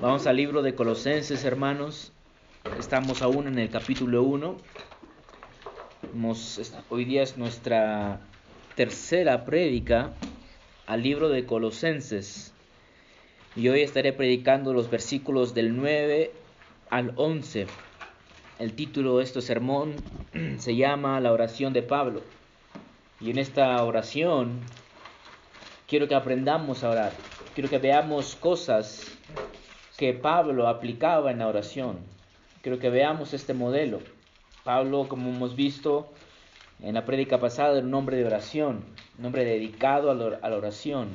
Vamos al libro de Colosenses, hermanos. Estamos aún en el capítulo 1. Hoy día es nuestra tercera prédica al libro de Colosenses. Y hoy estaré predicando los versículos del 9 al 11. El título de este sermón se llama La oración de Pablo. Y en esta oración quiero que aprendamos a orar. Quiero que veamos cosas que Pablo aplicaba en la oración. Quiero que veamos este modelo. Pablo, como hemos visto en la prédica pasada, era un hombre de oración, un hombre dedicado a la oración.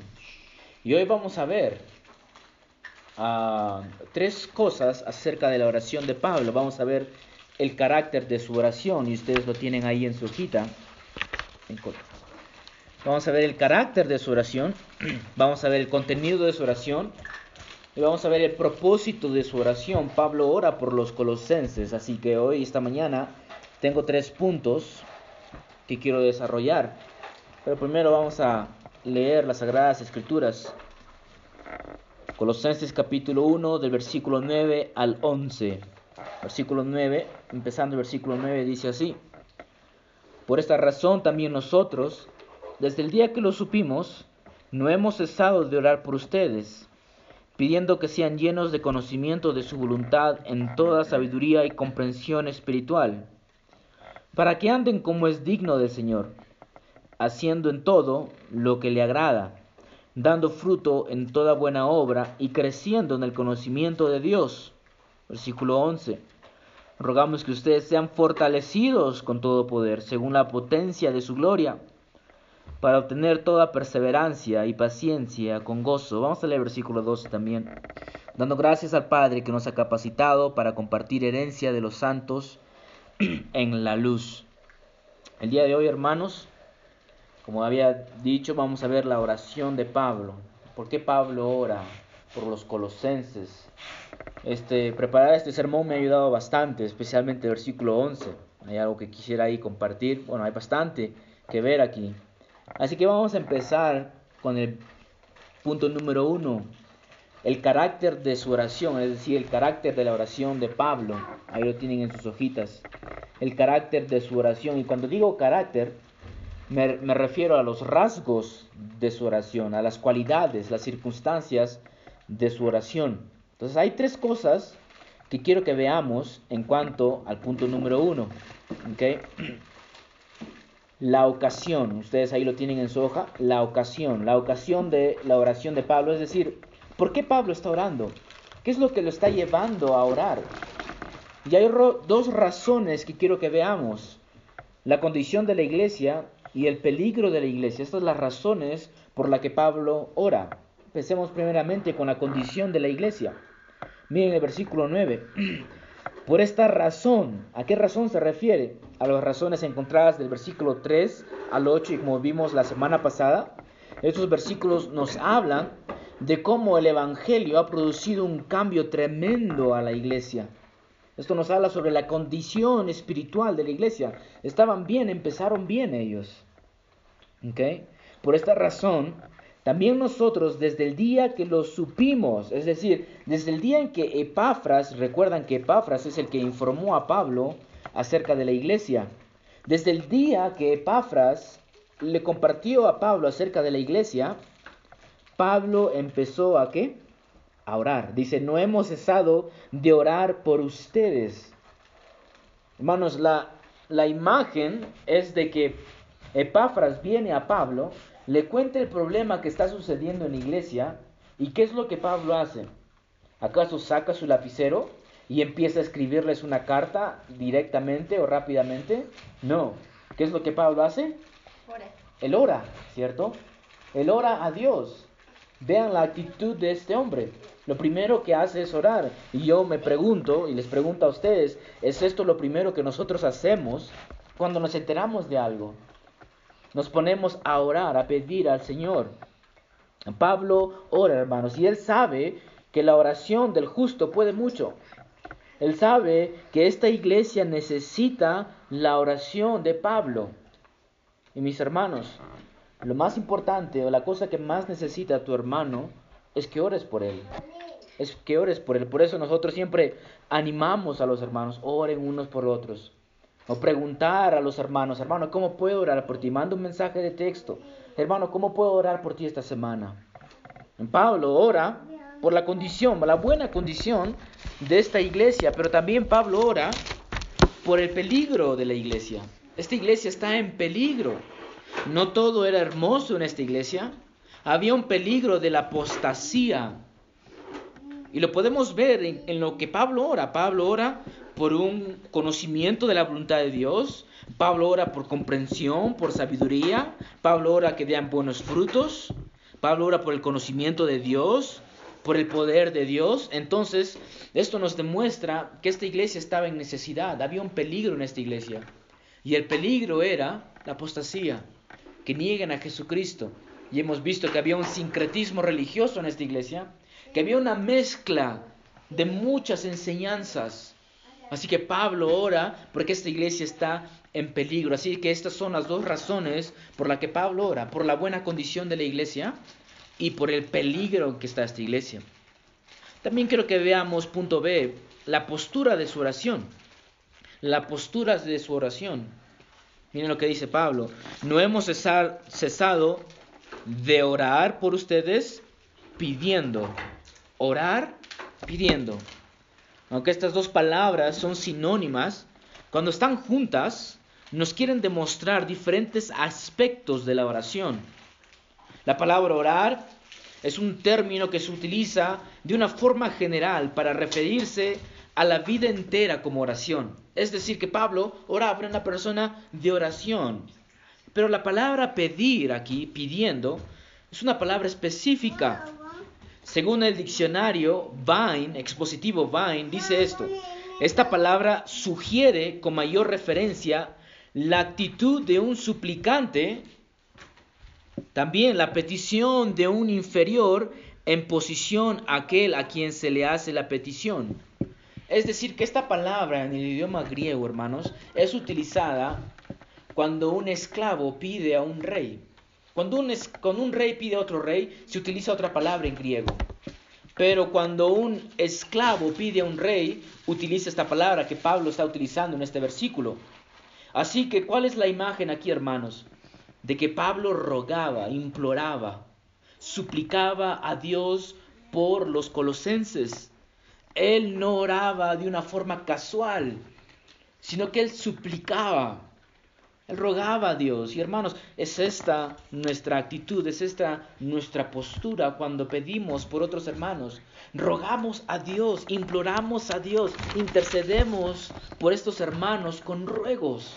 Y hoy vamos a ver ah, tres cosas acerca de la oración de Pablo. Vamos a ver el carácter de su oración y ustedes lo tienen ahí en su hojita. Vamos a ver el carácter de su oración, vamos a ver el contenido de su oración y vamos a ver el propósito de su oración. Pablo ora por los colosenses, así que hoy, esta mañana, tengo tres puntos que quiero desarrollar. Pero primero vamos a leer las Sagradas Escrituras. Colosenses capítulo 1 del versículo 9 al 11. Versículo 9, empezando el versículo 9, dice así. Por esta razón también nosotros, desde el día que lo supimos, no hemos cesado de orar por ustedes pidiendo que sean llenos de conocimiento de su voluntad en toda sabiduría y comprensión espiritual, para que anden como es digno del Señor, haciendo en todo lo que le agrada, dando fruto en toda buena obra y creciendo en el conocimiento de Dios. Versículo 11. Rogamos que ustedes sean fortalecidos con todo poder, según la potencia de su gloria para obtener toda perseverancia y paciencia con gozo. Vamos a leer versículo 12 también. Dando gracias al Padre que nos ha capacitado para compartir herencia de los santos en la luz. El día de hoy, hermanos, como había dicho, vamos a ver la oración de Pablo. ¿Por qué Pablo ora por los colosenses? Este, preparar este sermón me ha ayudado bastante, especialmente el versículo 11. Hay algo que quisiera ahí compartir. Bueno, hay bastante que ver aquí. Así que vamos a empezar con el punto número uno, el carácter de su oración, es decir, el carácter de la oración de Pablo. Ahí lo tienen en sus hojitas. El carácter de su oración. Y cuando digo carácter, me, refiero a los rasgos de su oración, a las cualidades, las circunstancias de su oración. Entonces hay tres cosas que quiero que veamos en cuanto al punto número uno. ¿okay? La ocasión, ustedes ahí lo tienen en su hoja, la ocasión, la ocasión de la oración de Pablo, es decir, ¿por qué Pablo está orando? ¿Qué es lo que lo está llevando a orar? Y hay dos razones que quiero que veamos, la condición de la iglesia y el peligro de la iglesia. Estas son las razones por las que Pablo ora. Empecemos primeramente con la condición de la iglesia. Miren el versículo 9. Por esta razón, ¿a qué razón se refiere? A las razones encontradas del versículo 3 al 8 y como vimos la semana pasada. Estos versículos nos hablan de cómo el Evangelio ha producido un cambio tremendo a la iglesia. Esto nos habla sobre la condición espiritual de la iglesia. Estaban bien, empezaron bien ellos. ¿Okay? Por esta razón, también nosotros desde el día que lo supimos, es decir, desde el día en que Epafras, recuerdan que Epafras es el que informó a Pablo acerca de la iglesia, desde el día que Epafras le compartió a Pablo acerca de la iglesia, Pablo empezó a qué? A orar. Dice, no hemos cesado de orar por ustedes. Hermanos, la, la imagen es de que Epafras viene a Pablo le cuenta el problema que está sucediendo en la iglesia y qué es lo que Pablo hace. ¿Acaso saca su lapicero y empieza a escribirles una carta directamente o rápidamente? No. ¿Qué es lo que Pablo hace? Ora. Él ora, ¿cierto? Él ora a Dios. Vean la actitud de este hombre. Lo primero que hace es orar. Y yo me pregunto, y les pregunto a ustedes, ¿es esto lo primero que nosotros hacemos cuando nos enteramos de algo? Nos ponemos a orar, a pedir al Señor. Pablo ora, hermanos, y él sabe que la oración del justo puede mucho. Él sabe que esta iglesia necesita la oración de Pablo. Y mis hermanos, lo más importante o la cosa que más necesita tu hermano es que ores por él. es que ores por él. Por eso nosotros siempre animamos a los hermanos, oren unos por otros. O preguntar a los hermanos, hermano, ¿cómo puedo orar por ti? Manda un mensaje de texto. Hermano, ¿cómo puedo orar por ti esta semana? En Pablo ora por la condición, la buena condición de esta iglesia, pero también Pablo ora por el peligro de la iglesia. Esta iglesia está en peligro. No todo era hermoso en esta iglesia. Había un peligro de la apostasía. Y lo podemos ver en, lo que Pablo ora. Pablo ora por un conocimiento de la voluntad de Dios. Pablo ora por comprensión, por sabiduría. Pablo ora que vean buenos frutos. Pablo ora por el conocimiento de Dios, por el poder de Dios. Entonces, esto nos demuestra que esta iglesia estaba en necesidad. Había un peligro en esta iglesia. Y el peligro era la apostasía, que nieguen a Jesucristo. Y hemos visto que había un sincretismo religioso en esta iglesia, que había una mezcla de muchas enseñanzas Así que Pablo ora porque esta iglesia está en peligro. Así que estas son las dos razones por las que Pablo ora, por la buena condición de la iglesia y por el peligro que está esta iglesia. También quiero que veamos, punto B, la postura de su oración. La postura de su oración. Miren lo que dice Pablo. No hemos cesado de orar por ustedes pidiendo. Orar pidiendo. Aunque estas dos palabras son sinónimas, cuando están juntas nos quieren demostrar diferentes aspectos de la oración. La palabra orar es un término que se utiliza de una forma general para referirse a la vida entera como oración. Es decir, que Pablo oraba en una persona de oración. Pero la palabra pedir aquí, pidiendo, es una palabra específica según el diccionario Vine, expositivo Vine, dice esto. Esta palabra sugiere con mayor referencia la actitud de un suplicante, también la petición de un inferior en posición a aquel a quien se le hace la petición. Es decir, que esta palabra en el idioma griego, hermanos, es utilizada cuando un esclavo pide a un rey. Cuando un, un rey pide a otro rey, se utiliza otra palabra en griego. Pero cuando un esclavo pide a un rey, utiliza esta palabra que Pablo está utilizando en este versículo. Así que, ¿cuál es la imagen aquí, hermanos? De que Pablo rogaba, imploraba, suplicaba a Dios por los colosenses. Él no oraba de una forma casual, sino que él suplicaba. Él rogaba a Dios. Y hermanos, es esta nuestra actitud, es esta nuestra postura cuando pedimos por otros hermanos. Rogamos a Dios, imploramos a Dios, intercedemos por estos hermanos con ruegos.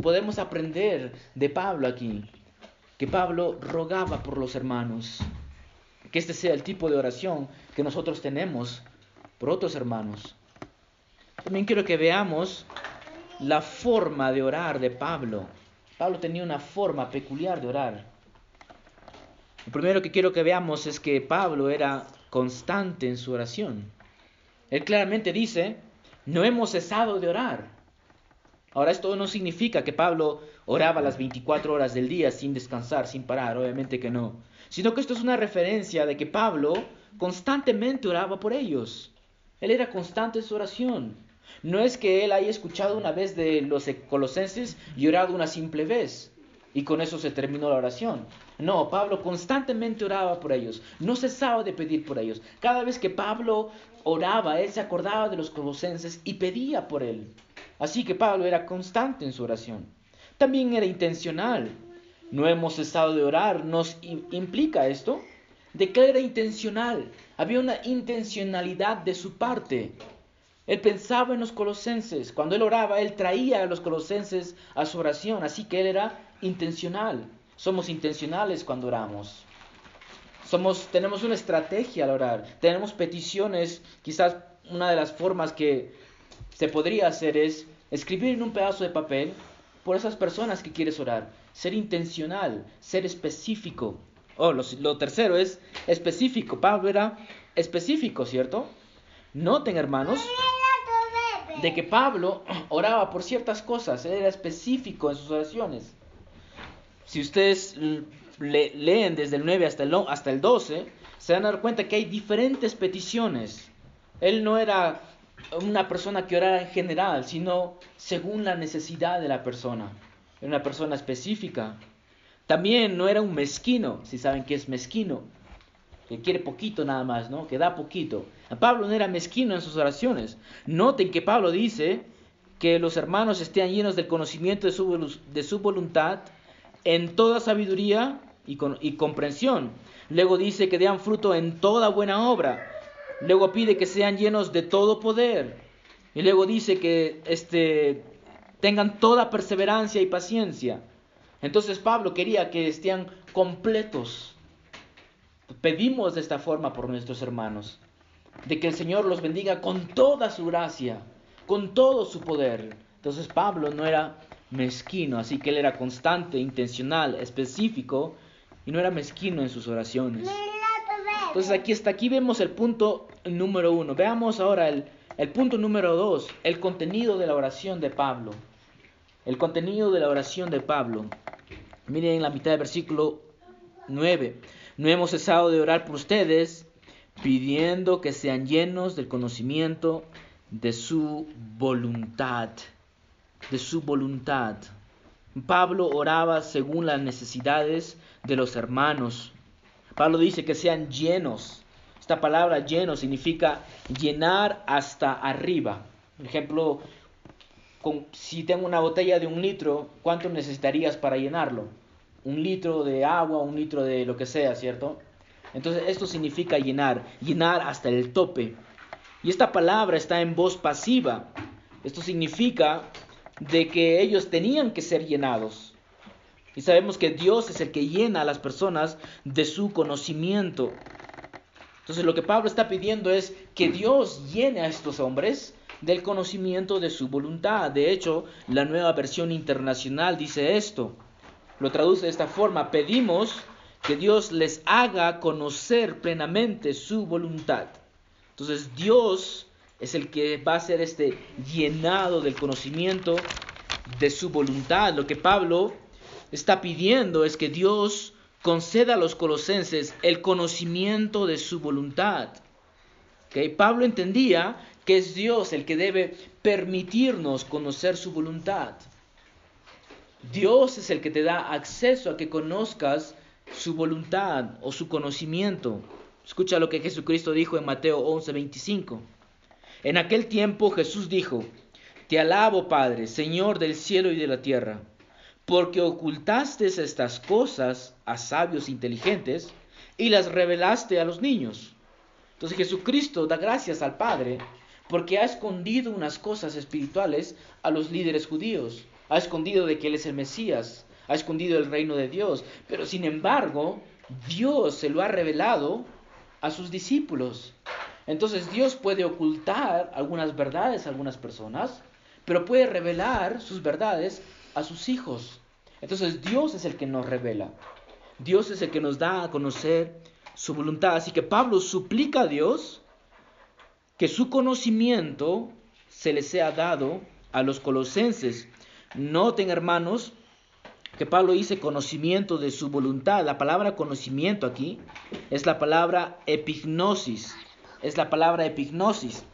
podemos aprender de Pablo aquí, que Pablo rogaba por los hermanos. Que este sea el tipo de oración que nosotros tenemos por otros hermanos. También quiero que veamos la forma de orar de Pablo. Pablo tenía una forma peculiar de orar. Lo primero que quiero que veamos es que Pablo era constante en su oración. Él claramente dice, no hemos cesado de orar. Ahora esto no significa que Pablo oraba las 24 horas del día sin descansar, sin parar, obviamente que no. Sino que esto es una referencia de que Pablo constantemente oraba por ellos. Él era constante en su oración. No es que él haya escuchado una vez de los colosenses y orado una simple vez y con eso se terminó la oración. No, Pablo constantemente oraba por ellos, no cesaba de pedir por ellos. Cada vez que Pablo oraba, él se acordaba de los colosenses y pedía por él. Así que Pablo era constante en su oración. También era intencional. No hemos cesado de orar. ¿Nos implica esto? De que era intencional. Había una intencionalidad de su parte. Él pensaba en los colosenses. Cuando él oraba, él traía a los colosenses a su oración. Así que él era intencional. Somos intencionales cuando oramos. Somos, tenemos una estrategia al orar. Tenemos peticiones. Quizás una de las formas que se podría hacer es escribir en un pedazo de papel por esas personas que quieres orar. Ser intencional, ser específico. Oh, lo, lo tercero es específico. Pablo era específico, ¿cierto? Noten, hermanos, de que Pablo oraba por ciertas cosas, él era específico en sus oraciones. Si ustedes leen desde el 9 hasta el, hasta el 12, se van a dar cuenta que hay diferentes peticiones. Él no era una persona que orara en general, sino según la necesidad de la persona. Era una persona específica. También no era un mezquino, si saben qué es mezquino, que quiere poquito nada más, ¿no? Que da poquito. Pablo no era mezquino en sus oraciones. Noten que Pablo dice que los hermanos estén llenos del conocimiento de su, de su voluntad en toda sabiduría y, y comprensión. Luego dice que den fruto en toda buena obra Luego pide que sean llenos de todo poder. Y luego dice que este, tengan toda perseverancia y paciencia. Entonces Pablo quería que estén completos. Pedimos de esta forma por nuestros hermanos. De que el Señor los bendiga con toda su gracia, con todo su poder. Entonces Pablo no era mezquino, así que él era constante, intencional, específico y no era mezquino en sus oraciones. Entonces aquí hasta aquí vemos el punto número uno. Veamos ahora el, el punto número dos, el contenido de la oración de Pablo. El contenido de la oración de Pablo. Miren en la mitad del versículo 9. No hemos cesado de orar por ustedes, pidiendo que sean llenos del conocimiento de su voluntad. De su voluntad. Pablo oraba según las necesidades de los hermanos. Pablo dice que sean llenos. Esta palabra lleno significa llenar hasta arriba. Por ejemplo, si tengo una botella de un litro, ¿cuánto necesitarías para llenarlo? Un litro de agua, un litro de lo que sea, ¿cierto? Entonces esto significa llenar, llenar hasta el tope. Y esta palabra está en voz pasiva. Esto significa de que ellos tenían que ser llenados. Y sabemos que Dios es el que llena a las personas de su conocimiento. Entonces lo que Pablo está pidiendo es que Dios llene a estos hombres del conocimiento de su voluntad. De hecho, la nueva versión internacional dice esto. Lo traduce de esta forma. Pedimos que Dios les haga conocer plenamente su voluntad. Entonces Dios es el que va a ser este llenado del conocimiento de su voluntad. Lo que Pablo está pidiendo es que Dios conceda a los colosenses el conocimiento de su voluntad. Pablo entendía que es Dios el que debe permitirnos conocer su voluntad. Dios es el que te da acceso a que conozcas su voluntad o su conocimiento. Escucha lo que Jesucristo dijo en Mateo 11:25. En aquel tiempo Jesús dijo, Te alabo Padre, Señor del cielo y de la tierra porque ocultaste estas cosas a sabios inteligentes y las revelaste a los niños. Entonces Jesucristo da gracias al Padre porque ha escondido unas cosas espirituales a los líderes judíos. Ha escondido de que Él es el Mesías, ha escondido el reino de Dios, pero sin embargo Dios se lo ha revelado a sus discípulos. Entonces Dios puede ocultar algunas verdades a algunas personas, pero puede revelar sus verdades a sus hijos. Entonces Dios es el que nos revela. Dios es el que nos da a conocer su voluntad. Así que Pablo suplica a Dios que su conocimiento se le sea dado a los colosenses. Noten, hermanos, que Pablo dice conocimiento de su voluntad. La palabra conocimiento aquí es la palabra epignosis. Es la palabra epignosis.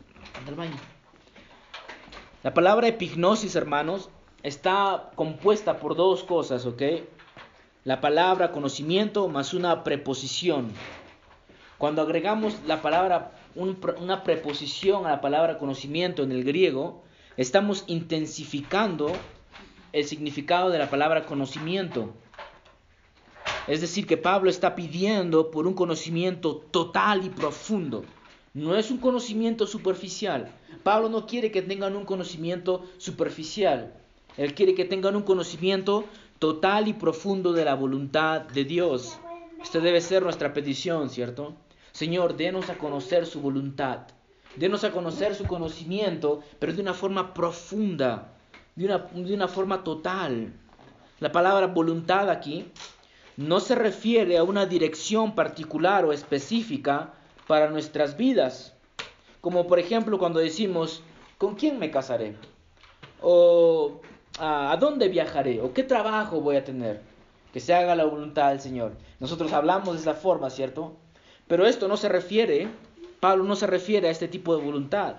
La palabra epignosis, hermanos, está compuesta por dos cosas, ¿ok? La palabra conocimiento más una preposición. Cuando agregamos la palabra, una preposición a la palabra conocimiento en el griego, estamos intensificando el significado de la palabra conocimiento. Es decir, que Pablo está pidiendo por un conocimiento total y profundo. No es un conocimiento superficial. Pablo no quiere que tengan un conocimiento superficial. Él quiere que tengan un conocimiento total y profundo de la voluntad de Dios. Esta debe ser nuestra petición, ¿cierto? Señor, denos a conocer su voluntad. Denos a conocer su conocimiento, pero de una forma profunda, de una, de una forma total. La palabra voluntad aquí no se refiere a una dirección particular o específica para nuestras vidas. Como por ejemplo cuando decimos, ¿con quién me casaré? O a, dónde viajaré o qué trabajo voy a tener. Que se haga la voluntad del Señor. Nosotros hablamos de esa forma, ¿cierto? Pero esto no se refiere, Pablo no se refiere a este tipo de voluntad,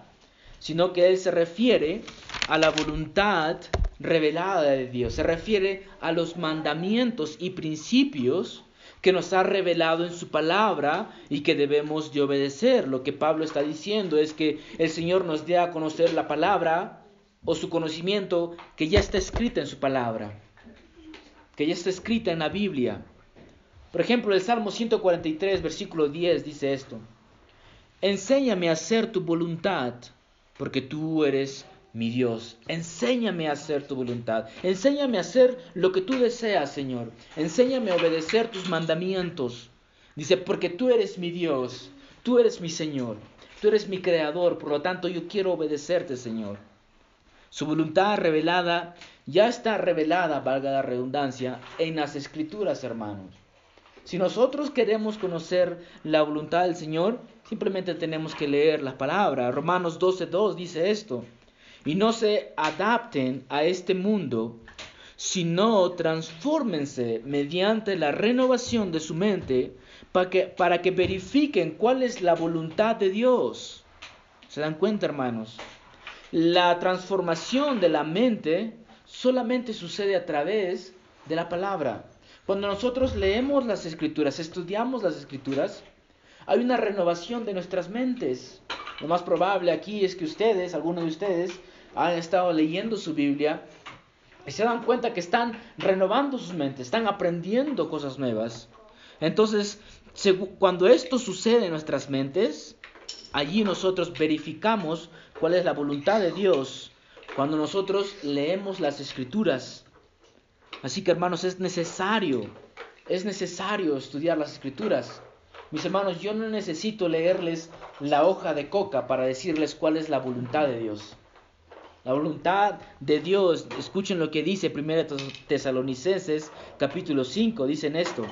sino que él se refiere a la voluntad revelada de Dios, se refiere a los mandamientos y principios que nos ha revelado en su palabra y que debemos de obedecer. Lo que Pablo está diciendo es que el Señor nos dé a conocer la palabra o su conocimiento que ya está escrita en su palabra, que ya está escrita en la Biblia. Por ejemplo, el Salmo 143, versículo 10 dice esto. Enséñame a hacer tu voluntad, porque tú eres mi Dios. Enséñame a hacer tu voluntad. Enséñame a hacer lo que tú deseas, Señor. Enséñame a obedecer tus mandamientos. Dice, porque tú eres mi Dios, tú eres mi Señor, tú eres mi Creador, por lo tanto yo quiero obedecerte, Señor. Su voluntad revelada ya está revelada, valga la redundancia, en las escrituras, hermanos. Si nosotros queremos conocer la voluntad del Señor, simplemente tenemos que leer la palabra. Romanos 12.2 dice esto. Y no se adapten a este mundo, sino transfórmense mediante la renovación de su mente para que, para que verifiquen cuál es la voluntad de Dios. ¿Se dan cuenta, hermanos? La transformación de la mente solamente sucede a través de la palabra. Cuando nosotros leemos las escrituras, estudiamos las escrituras, hay una renovación de nuestras mentes. Lo más probable aquí es que ustedes, algunos de ustedes, han estado leyendo su Biblia y se dan cuenta que están renovando sus mentes, están aprendiendo cosas nuevas. Entonces, cuando esto sucede en nuestras mentes, allí nosotros verificamos cuál es la voluntad de Dios cuando nosotros leemos las escrituras Así que hermanos, es necesario, es necesario estudiar las escrituras. Mis hermanos, yo no necesito leerles la hoja de coca para decirles cuál es la voluntad de Dios. La voluntad de Dios, escuchen lo que dice 1 Tesalonicenses capítulo 5, dicen esto.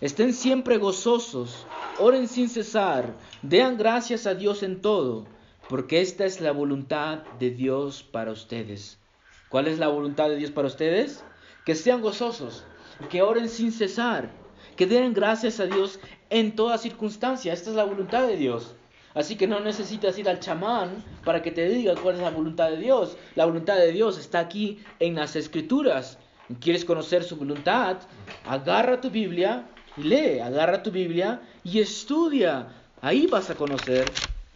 Estén siempre gozosos, oren sin cesar, den gracias a Dios en todo, porque esta es la voluntad de Dios para ustedes. ¿Cuál es la voluntad de Dios para ustedes? que sean gozosos, que oren sin cesar, que den gracias a Dios en toda circunstancia. Esta es la voluntad de Dios. Así que no necesitas ir al chamán para que te diga cuál es la voluntad de Dios. La voluntad de Dios está aquí en las escrituras. ¿Quieres conocer su voluntad? Agarra tu Biblia y lee, agarra tu Biblia y estudia. Ahí vas a conocer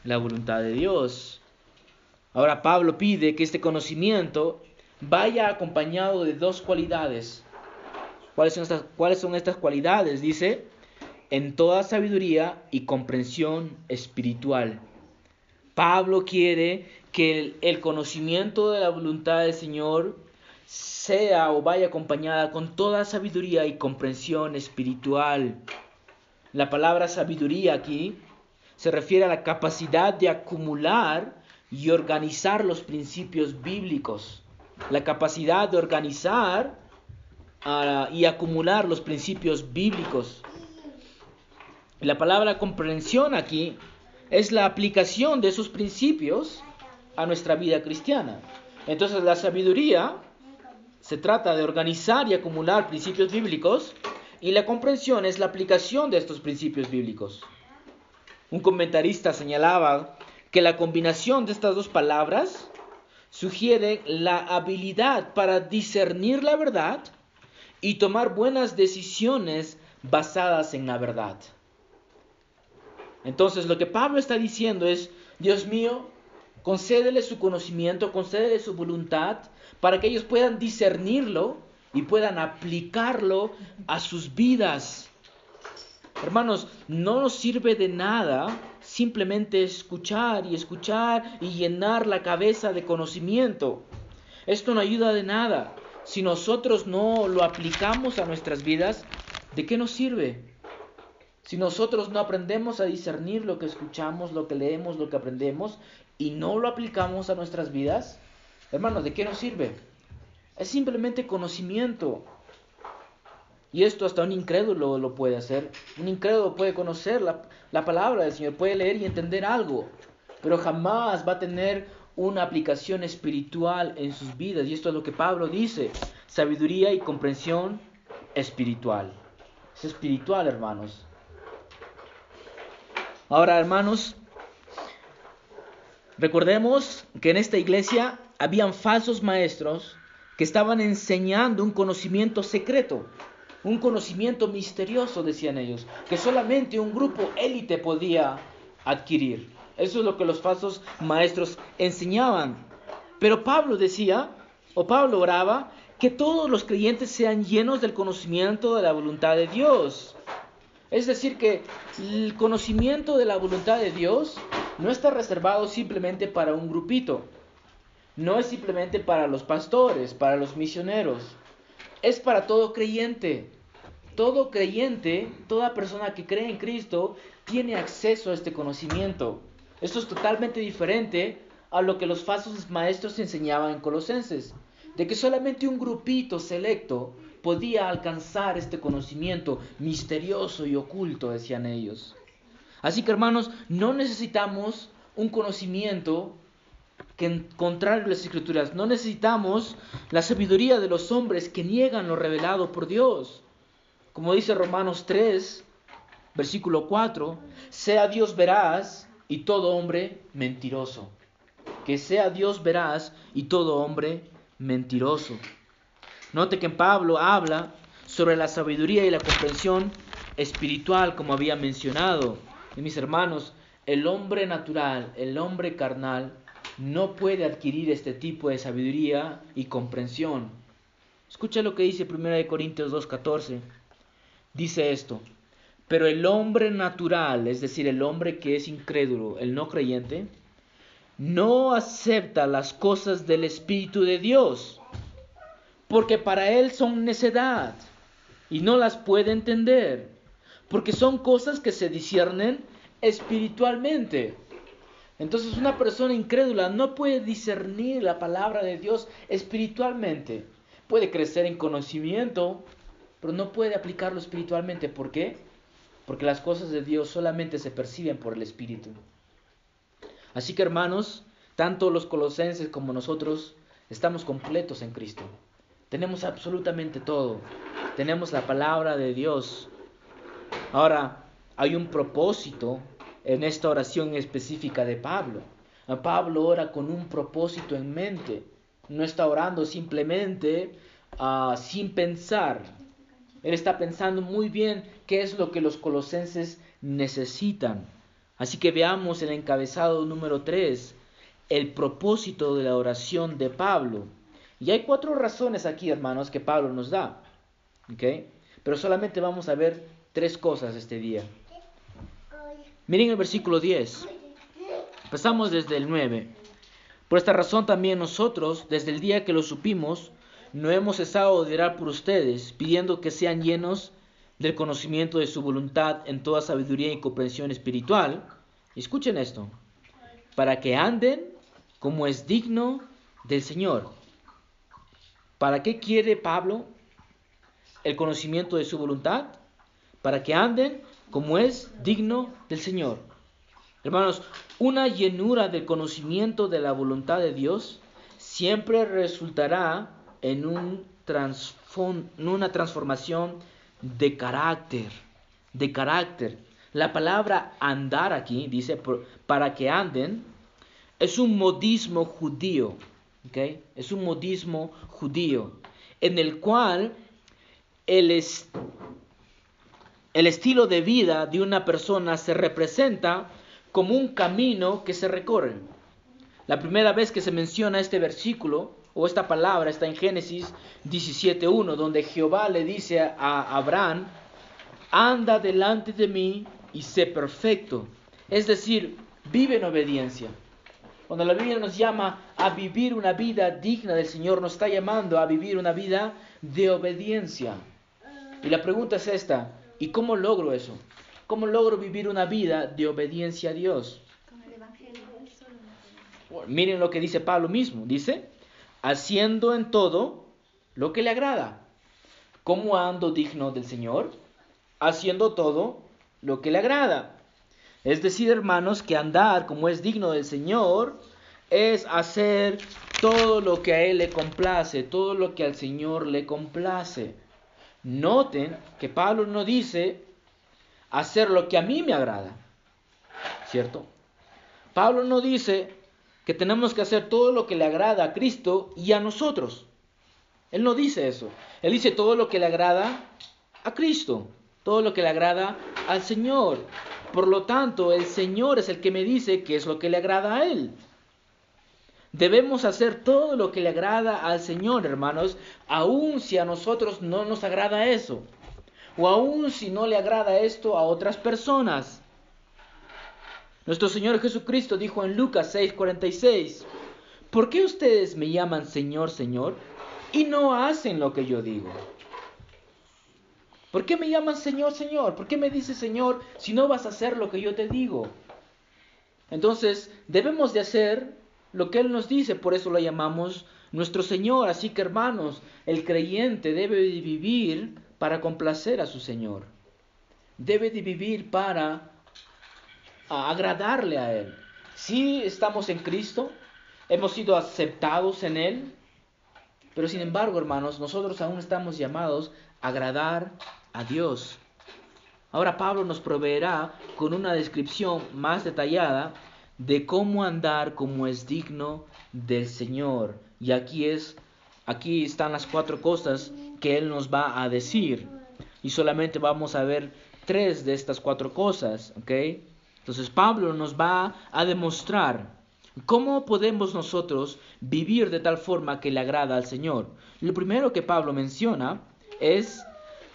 la voluntad de Dios. Ahora Pablo pide que este conocimiento vaya acompañado de dos cualidades. ¿Cuáles son estas, cuáles son estas cualidades? Dice, en toda sabiduría y comprensión espiritual. Pablo quiere que el, conocimiento de la voluntad del Señor sea o vaya acompañada con toda sabiduría y comprensión espiritual. La palabra sabiduría aquí se refiere a la capacidad de acumular y organizar los principios bíblicos la capacidad de organizar ah, y acumular los principios bíblicos. La palabra comprensión aquí es la aplicación de esos principios a nuestra vida cristiana. Entonces la sabiduría se trata de organizar y acumular principios bíblicos y la comprensión es la aplicación de estos principios bíblicos. Un comentarista señalaba que la combinación de estas dos palabras sugiere la habilidad para discernir la verdad y tomar buenas decisiones basadas en la verdad. Entonces lo que Pablo está diciendo es, Dios mío, concédele su conocimiento, concédele su voluntad para que ellos puedan discernirlo y puedan aplicarlo a sus vidas. Hermanos, no nos sirve de nada simplemente escuchar y escuchar y llenar la cabeza de conocimiento. Esto no ayuda de nada. Si nosotros no lo aplicamos a nuestras vidas, ¿de qué nos sirve? Si nosotros no aprendemos a discernir lo que escuchamos, lo que leemos, lo que aprendemos, y no lo aplicamos a nuestras vidas, hermanos, ¿de qué nos sirve? Es simplemente conocimiento. Y esto hasta un incrédulo lo puede hacer. Un incrédulo puede conocer la, la palabra del Señor, puede leer y entender algo, pero jamás va a tener una aplicación espiritual en sus vidas. Y esto es lo que Pablo dice, sabiduría y comprensión espiritual. Es espiritual, hermanos. Ahora, hermanos, recordemos que en esta iglesia habían falsos maestros que estaban enseñando un conocimiento secreto, un conocimiento misterioso, decían ellos, que solamente un grupo élite podía adquirir. Eso es lo que los falsos maestros enseñaban. Pero Pablo decía, o Pablo oraba, que todos los creyentes sean llenos del conocimiento de la voluntad de Dios. Es decir, que el conocimiento de la voluntad de Dios no está reservado simplemente para un grupito, no es simplemente para los pastores, para los misioneros, es para todo creyente. Todo creyente, toda persona que cree en Cristo, tiene acceso a este conocimiento. Esto es totalmente diferente a lo que los falsos maestros enseñaban en Colosenses, de que solamente un grupito selecto podía alcanzar este conocimiento misterioso y oculto, decían ellos. Así que hermanos, no necesitamos un conocimiento que contrario a las escrituras, no necesitamos la sabiduría de los hombres que niegan lo revelado por Dios. Como dice Romanos 3, versículo 4, sea Dios veraz y todo hombre mentiroso. Que sea Dios veraz y todo hombre mentiroso. Note que Pablo habla sobre la sabiduría y la comprensión espiritual, como había mencionado. Y mis hermanos, el hombre natural, el hombre carnal, no puede adquirir este tipo de sabiduría y comprensión. Escucha lo que dice 1 Corintios 2.14. Dice esto, pero el hombre natural, es decir, el hombre que es incrédulo, el no creyente, no acepta las cosas del Espíritu de Dios porque para él son necedad y no las puede entender, porque son cosas que se disciernen espiritualmente. Entonces una persona incrédula no puede discernir la palabra de Dios espiritualmente. Puede crecer en conocimiento, pero no puede aplicarlo espiritualmente. ¿Por qué? Porque las cosas de Dios solamente se perciben por el Espíritu. Así que hermanos, tanto los colosenses como nosotros estamos completos en Cristo. Tenemos absolutamente todo. Tenemos la palabra de Dios. Ahora, hay un propósito en esta oración específica de Pablo. Pablo ora con un propósito en mente. No está orando simplemente uh, sin pensar. Él está pensando muy bien qué es lo que los colosenses necesitan. Así que veamos el encabezado número 3, el propósito de la oración de Pablo. Y hay cuatro razones aquí, hermanos, que Pablo nos da. ¿Ok? Pero solamente vamos a ver tres cosas este día. Miren el versículo 10. Empezamos desde el 9. Por esta razón también nosotros, desde el día que lo supimos, no hemos cesado de orar por ustedes, pidiendo que sean llenos del conocimiento de su voluntad en toda sabiduría y comprensión espiritual. escuchen esto, para que anden como es digno del Señor ¿Para qué quiere Pablo el conocimiento de su voluntad? Para que anden como es digno del Señor. Hermanos, una llenura del conocimiento de la voluntad de Dios siempre resultará en, en una transformación de carácter, de carácter. La palabra andar aquí, dice, para que anden, es un modismo judío es un modismo judío en el cual el, el estilo de vida de una persona se representa como un camino que se recorre. La primera vez que se menciona este versículo o esta palabra está en Génesis 17.1, donde Jehová le dice a Abraham, anda delante de mí y sé perfecto. Es decir, vive en obediencia. Cuando la Biblia nos llama a vivir una vida digna del Señor, nos está llamando a vivir una vida de obediencia. Y la pregunta es esta, ¿y cómo logro eso? ¿Cómo logro vivir una vida de obediencia a Dios? miren lo que dice Pablo mismo, dice, haciendo en todo lo que le agrada. ¿Cómo ando digno del Señor? Haciendo todo lo que le agrada. Es decir, hermanos, que andar como es digno del Señor es hacer todo lo que a Él le complace, todo lo que al Señor le complace. Noten que Pablo no dice hacer lo que a mí me agrada. ¿cierto? Pablo no dice que tenemos que hacer todo lo que le agrada a Cristo y a nosotros. Él no dice eso. Él dice todo lo que le agrada a Cristo, todo lo que le agrada al Señor. Por lo tanto, el Señor es el que me dice qué es lo que le agrada a Él. Debemos hacer todo lo que le agrada al Señor, hermanos, aun si a nosotros no nos agrada eso, o aun si no le agrada esto a otras personas. Nuestro Señor Jesucristo dijo en Lucas 6:46, ¿por qué ustedes me llaman Señor, Señor, y no hacen lo que yo digo? ¿Por qué me llaman Señor, Señor? ¿Por qué me dices Señor si no vas a hacer lo que yo te digo? Entonces, debemos de hacer lo que Él nos dice, por eso lo llamamos nuestro Señor. Así que hermanos, el creyente debe de vivir para complacer a su Señor. Debe de vivir para agradarle a Él. Si estamos en Cristo, hemos sido aceptados en Él, pero sin embargo, hermanos, nosotros aún estamos llamados a agradar a Dios. Ahora Pablo nos proveerá con una descripción más detallada de cómo andar como es digno del Señor. Y aquí es aquí están las cuatro cosas que él nos va a decir. Y solamente vamos a ver tres de estas cuatro cosas, ¿ok? Entonces Pablo nos va a demostrar cómo podemos nosotros vivir de tal forma que le agrada al Señor. Lo primero que Pablo menciona es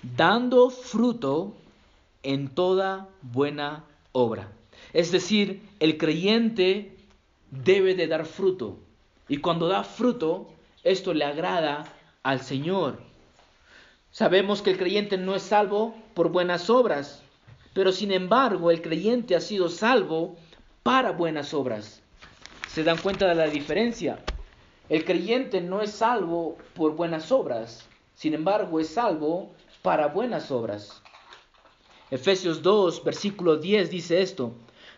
dando fruto en toda buena obra. Es decir, el creyente debe de dar fruto. Y cuando da fruto, esto le agrada al Señor. Sabemos que el creyente no es salvo por buenas obras, pero sin embargo el creyente ha sido salvo para buenas obras. ¿Se dan cuenta de la diferencia? El creyente no es salvo por buenas obras, sin embargo es salvo para buenas obras. Efesios 2, versículo 10 dice esto,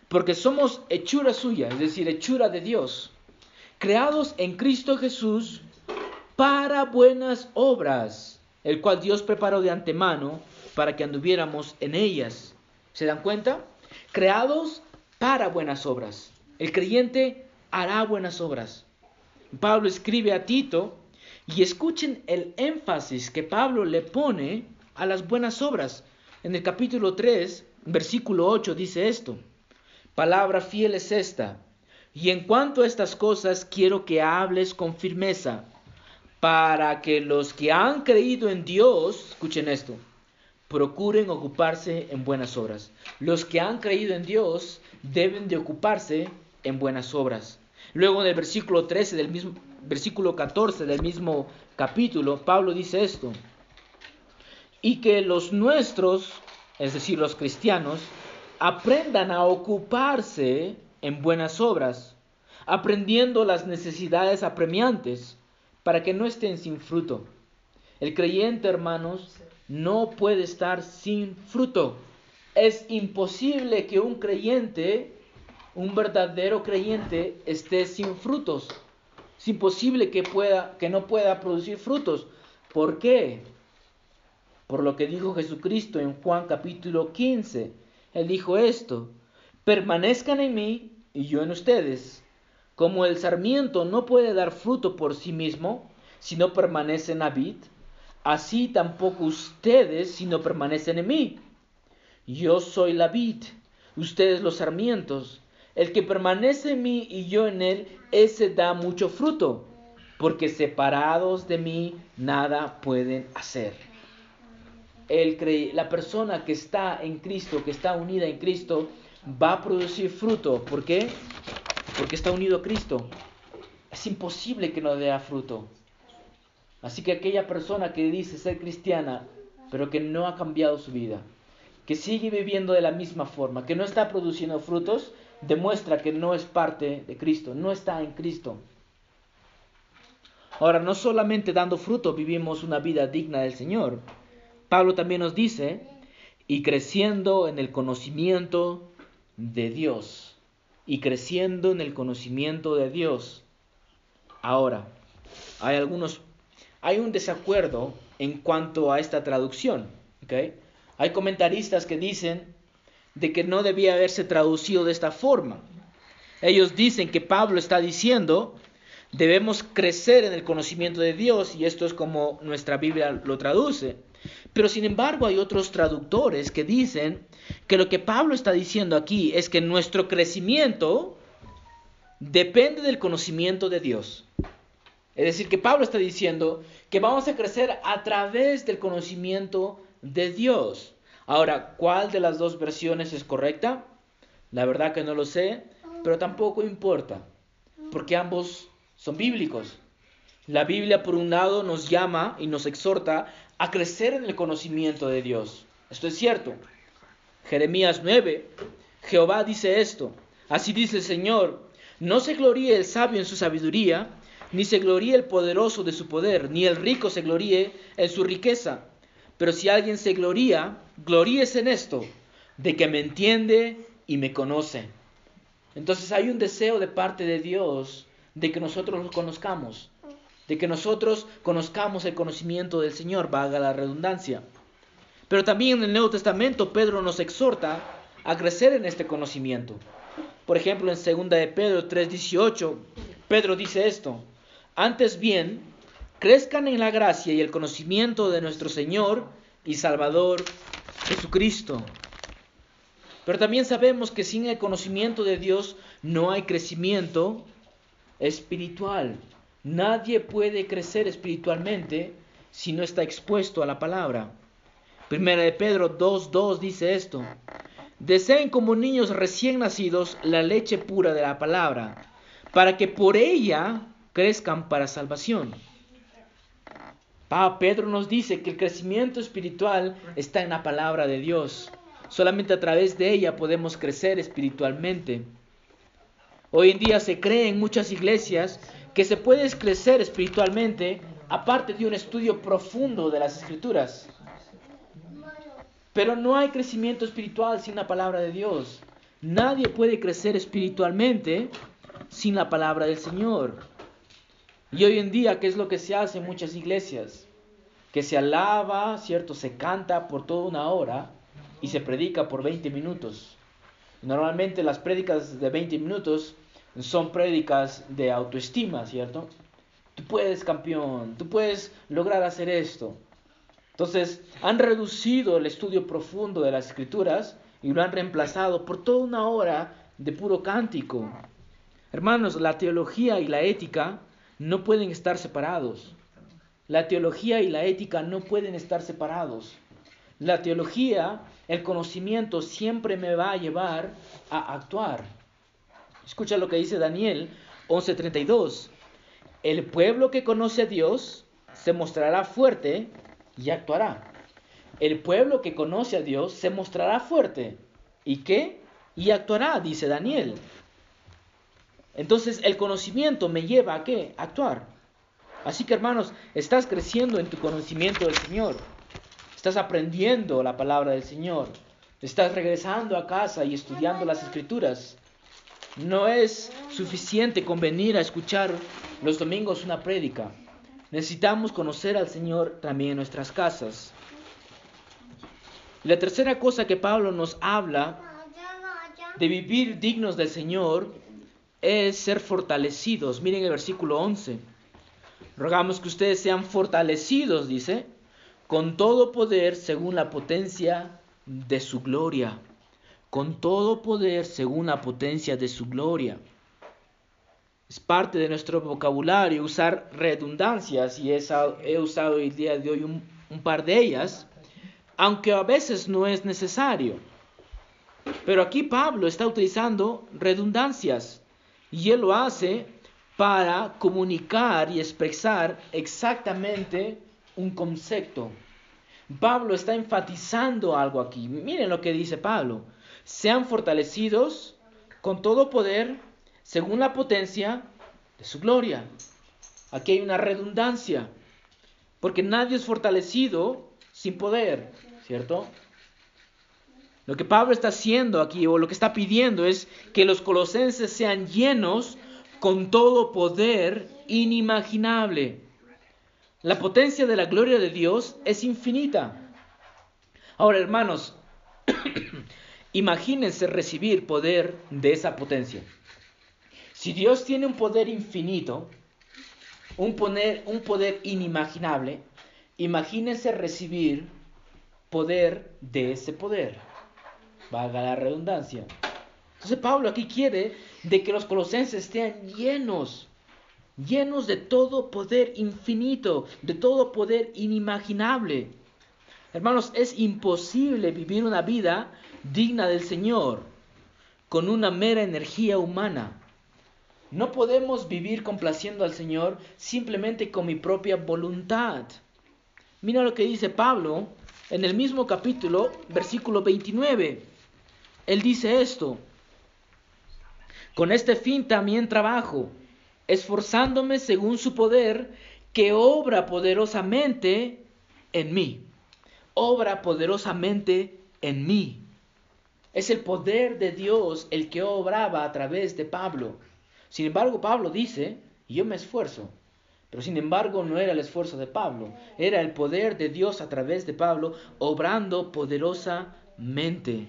porque somos hechura suya, es decir, hechura de Dios, creados en Cristo Jesús para buenas obras, el cual Dios preparó de antemano para que anduviéramos en ellas. ¿Se dan cuenta? Creados para buenas obras. El creyente hará buenas obras. Pablo escribe a Tito y escuchen el énfasis que Pablo le pone a las buenas obras. En el capítulo 3, versículo 8 dice esto. Palabra fiel es esta. Y en cuanto a estas cosas quiero que hables con firmeza, para que los que han creído en Dios, escuchen esto, procuren ocuparse en buenas obras. Los que han creído en Dios deben de ocuparse en buenas obras. Luego en el versículo 13 del mismo versículo 14 del mismo capítulo, Pablo dice esto: "Y que los nuestros, es decir, los cristianos, aprendan a ocuparse en buenas obras, aprendiendo las necesidades apremiantes, para que no estén sin fruto. El creyente, hermanos, no puede estar sin fruto. Es imposible que un creyente, un verdadero creyente, esté sin frutos. Es imposible que, pueda, que no pueda producir frutos. ¿Por qué? Por lo que dijo Jesucristo en Juan capítulo 15 él dijo esto, permanezcan en mí y yo en ustedes. Como el sarmiento no puede dar fruto por sí mismo si no permanece en la vid, así tampoco ustedes si no permanecen en mí. Yo soy la vid, ustedes los sarmientos. El que permanece en mí y yo en él, ese da mucho fruto, porque separados de mí nada pueden hacer el la persona que está en Cristo, que está unida en Cristo, va a producir fruto. ¿Por qué? Porque está unido a Cristo. Es imposible que no dé fruto. Así que aquella persona que dice ser cristiana, pero que no ha cambiado su vida, que sigue viviendo de la misma forma, que no está produciendo frutos, demuestra que no es parte de Cristo, no está en Cristo. Ahora, no solamente dando fruto vivimos una vida digna del Señor, Pablo también nos dice, y creciendo en el conocimiento de Dios, y creciendo en el conocimiento de Dios. Ahora, hay algunos, hay un desacuerdo en cuanto a esta traducción. Hay comentaristas que dicen de que no debía haberse traducido de esta forma. Ellos dicen que Pablo está diciendo, debemos crecer en el conocimiento de Dios, y esto es como nuestra Biblia lo traduce. Pero sin embargo hay otros traductores que dicen que lo que Pablo está diciendo aquí es que nuestro crecimiento depende del conocimiento de Dios. Es decir, que Pablo está diciendo que vamos a crecer a través del conocimiento de Dios. Ahora, ¿cuál de las dos versiones es correcta? La verdad que no lo sé, pero tampoco importa, porque ambos son bíblicos. La Biblia, por un lado, nos llama y nos exhorta a crecer en el conocimiento de Dios. Esto es cierto. Jeremías 9, Jehová dice esto. Así dice el Señor, no se gloríe el sabio en su sabiduría, ni se gloríe el poderoso de su poder, ni el rico se gloríe en su riqueza. Pero si alguien se gloría, gloríese en esto, de que me entiende y me conoce. Entonces hay un deseo de parte de Dios de que nosotros lo conozcamos, de que nosotros conozcamos el conocimiento del Señor, valga la redundancia. Pero también en el Nuevo Testamento Pedro nos exhorta a crecer en este conocimiento. Por ejemplo, en 2 de Pedro 3:18, Pedro dice esto: Antes bien, crezcan en la gracia y el conocimiento de nuestro Señor y Salvador Jesucristo. Pero también sabemos que sin el conocimiento de Dios no hay crecimiento espiritual. Nadie puede crecer espiritualmente si no está expuesto a la palabra. Primera de Pedro 2.2 dice esto. Deseen como niños recién nacidos la leche pura de la palabra, para que por ella crezcan para salvación. Pedro nos dice que el crecimiento espiritual está en la palabra de Dios. Solamente a través de ella podemos crecer espiritualmente. Hoy en día se cree en muchas iglesias que se puede crecer espiritualmente aparte de un estudio profundo de las escrituras. Pero no hay crecimiento espiritual sin la palabra de Dios. Nadie puede crecer espiritualmente sin la palabra del Señor. Y hoy en día, ¿qué es lo que se hace en muchas iglesias? Que se alaba, ¿cierto? Se canta por toda una hora y se predica por 20 minutos. Normalmente las prédicas de 20 minutos son prédicas de autoestima, ¿cierto? Tú puedes, campeón, tú puedes lograr hacer esto. Entonces, han reducido el estudio profundo de las escrituras y lo han reemplazado por toda una hora de puro cántico. Hermanos, la teología y la ética no pueden estar separados. La teología y la ética no pueden estar separados. La teología, el conocimiento siempre me va a llevar a actuar. Escucha lo que dice Daniel 11:32. El pueblo que conoce a Dios se mostrará fuerte y actuará. El pueblo que conoce a Dios se mostrará fuerte. ¿Y qué? Y actuará, dice Daniel. Entonces el conocimiento me lleva a qué? actuar. Así que hermanos, estás creciendo en tu conocimiento del Señor. Estás aprendiendo la palabra del Señor. Estás regresando a casa y estudiando las escrituras. No es suficiente con venir a escuchar los domingos una prédica. Necesitamos conocer al Señor también en nuestras casas. La tercera cosa que Pablo nos habla de vivir dignos del Señor es ser fortalecidos. Miren el versículo 11. Rogamos que ustedes sean fortalecidos, dice, con todo poder según la potencia de su gloria. Con todo poder según la potencia de su gloria. Es parte de nuestro vocabulario usar redundancias y he usado el día de hoy un, un par de ellas, aunque a veces no es necesario. Pero aquí Pablo está utilizando redundancias y él lo hace para comunicar y expresar exactamente un concepto. Pablo está enfatizando algo aquí. Miren lo que dice Pablo. Sean fortalecidos con todo poder según la potencia de su gloria. Aquí hay una redundancia, porque nadie es fortalecido sin poder, ¿cierto? Lo que Pablo está haciendo aquí, o lo que está pidiendo, es que los colosenses sean llenos con todo poder inimaginable. La potencia de la gloria de Dios es infinita. Ahora, hermanos, Imagínense recibir poder de esa potencia. Si Dios tiene un poder infinito, un poder, inimaginable, imagínense recibir poder de ese poder. Valga la redundancia. Entonces Pablo aquí quiere de que los colosenses estén llenos, llenos de todo poder infinito, de todo poder inimaginable. Hermanos, es imposible vivir una vida digna del Señor con una mera energía humana. No podemos vivir complaciendo al Señor simplemente con mi propia voluntad. Mira lo que dice Pablo en el mismo capítulo, versículo 29. Él dice esto. Con este fin también trabajo, esforzándome según su poder, que obra poderosamente en mí. Obra poderosamente en mí. Es el poder de Dios el que obraba a través de Pablo. Sin embargo, Pablo dice, yo me esfuerzo. Pero sin embargo no era el esfuerzo de Pablo, era el poder de Dios a través de Pablo obrando poderosamente.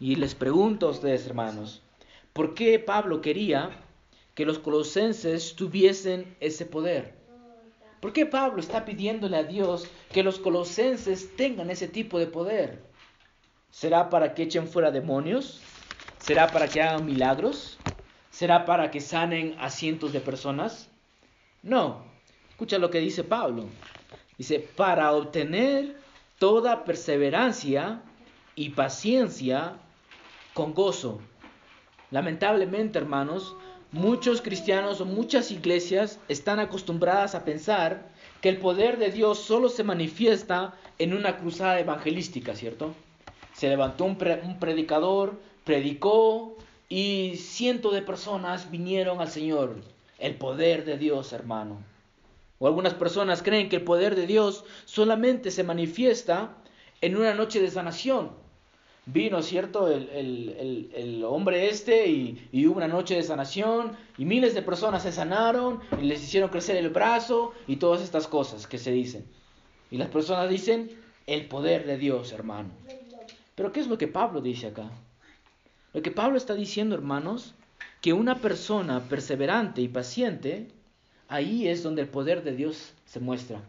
Y les pregunto a ustedes, hermanos, ¿por qué Pablo quería que los colosenses tuviesen ese poder? ¿Por qué Pablo está pidiéndole a Dios que los colosenses tengan ese tipo de poder? ¿Será para que echen fuera demonios? ¿Será para que hagan milagros? ¿Será para que sanen a cientos de personas? No. Escucha lo que dice Pablo. Dice, para obtener toda perseverancia y paciencia con gozo. Lamentablemente, hermanos, muchos cristianos o muchas iglesias están acostumbradas a pensar que el poder de Dios solo se manifiesta en una cruzada evangelística, ¿cierto? Se levantó un, predicador, predicó, y cientos de personas vinieron al Señor. El poder de Dios, hermano. O algunas personas creen que el poder de Dios solamente se manifiesta en una noche de sanación. Vino, ¿cierto? El, hombre este y, y, hubo una noche de sanación y miles de personas se sanaron y les hicieron crecer el brazo y todas estas cosas que se dicen. Y las personas dicen el poder de Dios, hermano. Pero ¿qué es lo que Pablo dice acá? Lo que Pablo está diciendo, hermanos, que una persona perseverante y paciente, ahí es donde el poder de Dios se muestra.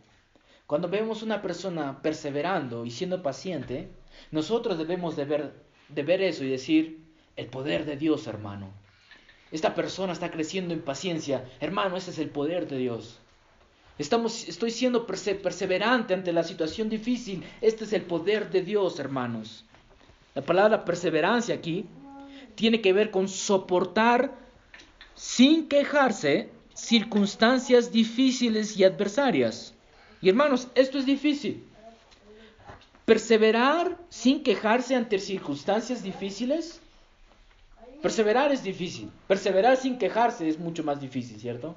Cuando vemos una persona perseverando y siendo paciente, nosotros debemos de ver, de ver eso y decir, el poder de Dios, hermano. Esta persona está creciendo en paciencia. Hermano, ese es el poder de Dios. Estamos, estoy siendo perseverante ante la situación difícil. Este es el poder de Dios, hermanos. La palabra perseverancia aquí tiene que ver con soportar sin quejarse circunstancias difíciles y adversarias. Y hermanos, esto es difícil. Perseverar sin quejarse ante circunstancias difíciles. Perseverar es difícil. Perseverar sin quejarse es mucho más difícil, ¿cierto?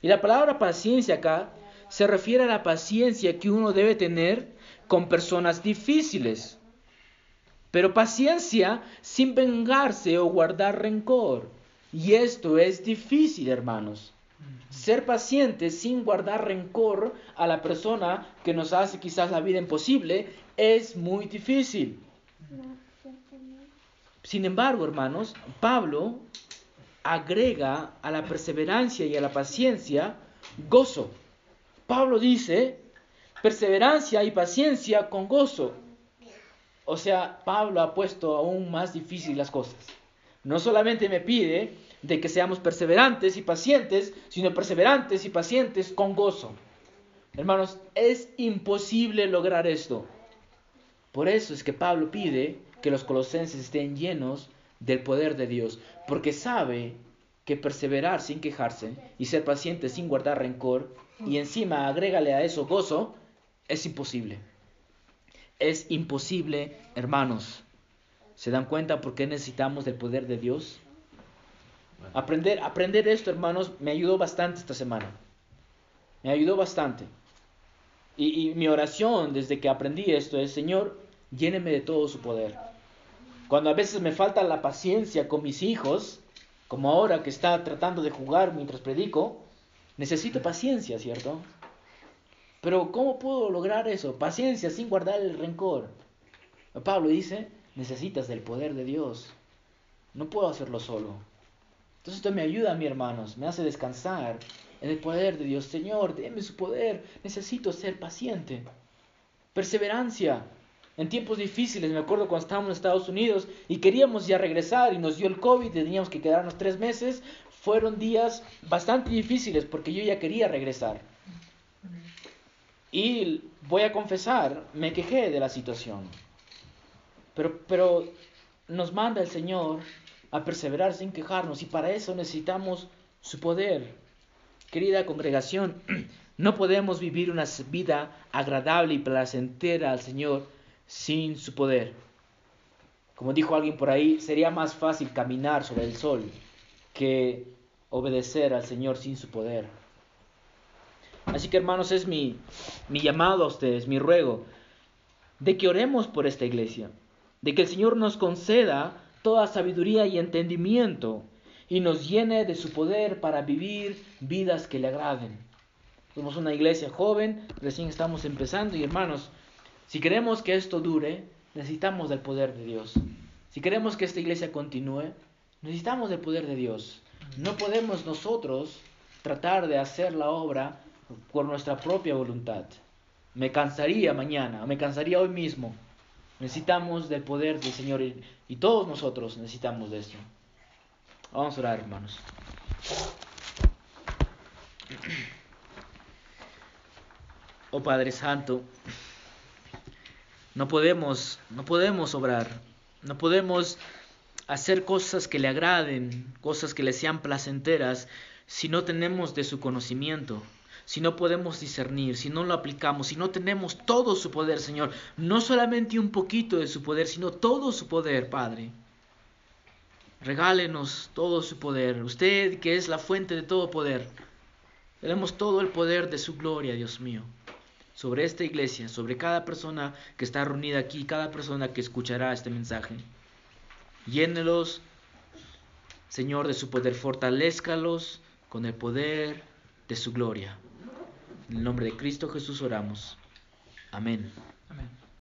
Y la palabra paciencia acá se refiere a la paciencia que uno debe tener con personas difíciles. Pero paciencia sin vengarse o guardar rencor. Y esto es difícil, hermanos. Ser paciente sin guardar rencor a la persona que nos hace quizás la vida imposible es muy difícil. Sin embargo, hermanos, Pablo agrega a la perseverancia y a la paciencia gozo. Pablo dice, perseverancia y paciencia con gozo. O sea, Pablo ha puesto aún más difícil las cosas. No solamente me pide de que seamos perseverantes y pacientes, sino perseverantes y pacientes con gozo. Hermanos, es imposible lograr esto. Por eso es que Pablo pide que los colosenses estén llenos del poder de Dios, porque sabe que perseverar sin quejarse y ser paciente sin guardar rencor y encima agrégale a eso gozo, es imposible. Es imposible, hermanos. ¿Se dan cuenta por qué necesitamos del poder de Dios? Aprender, aprender esto, hermanos, me ayudó bastante esta semana. Me ayudó bastante. Y, y, mi oración desde que aprendí esto es, Señor, lléneme de todo su poder. Cuando a veces me falta la paciencia con mis hijos, como ahora que está tratando de jugar mientras predico, necesito paciencia, ¿cierto? Pero ¿cómo puedo lograr eso? Paciencia sin guardar el rencor. Pablo dice, necesitas del poder de Dios. No puedo hacerlo solo. Entonces esto me ayuda, mis hermanos, me hace descansar en el poder de Dios. Señor, déme su poder. Necesito ser paciente. Perseverancia. En tiempos difíciles, me acuerdo cuando estábamos en Estados Unidos y queríamos ya regresar y nos dio el COVID y teníamos que quedarnos tres meses, fueron días bastante difíciles porque yo ya quería regresar. Y voy a confesar, me quejé de la situación. Pero, pero nos manda el Señor a perseverar sin quejarnos y para eso necesitamos su poder. Querida congregación, no podemos vivir una vida agradable y placentera al Señor sin su poder. Como dijo alguien por ahí, sería más fácil caminar sobre el sol que obedecer al Señor sin su poder. Así que hermanos, es mi, mi llamado a ustedes, mi ruego, de que oremos por esta iglesia, de que el Señor nos conceda toda sabiduría y entendimiento y nos llene de su poder para vivir vidas que le agraden. Somos una iglesia joven, recién estamos empezando y hermanos, si queremos que esto dure, necesitamos del poder de Dios. Si queremos que esta iglesia continúe, necesitamos del poder de Dios. No podemos nosotros tratar de hacer la obra por nuestra propia voluntad. Me cansaría mañana, me cansaría hoy mismo. Necesitamos del poder del Señor y, todos nosotros necesitamos de esto. Vamos a orar, hermanos. Oh Padre Santo, no podemos, no podemos obrar, no podemos hacer cosas que le agraden, cosas que le sean placenteras, si no tenemos de su conocimiento, si no podemos discernir, si no lo aplicamos, si no tenemos todo su poder, Señor, no solamente un poquito de su poder, sino todo su poder, Padre. Regálenos todo su poder, usted que es la fuente de todo poder. Tenemos todo el poder de su gloria, Dios mío, sobre esta iglesia, sobre cada persona que está reunida aquí, cada persona que escuchará este mensaje. Llénelos, Señor, de su poder, fortalezcalos con el poder de su gloria. En el nombre de Cristo Jesús oramos. Amén. Amén.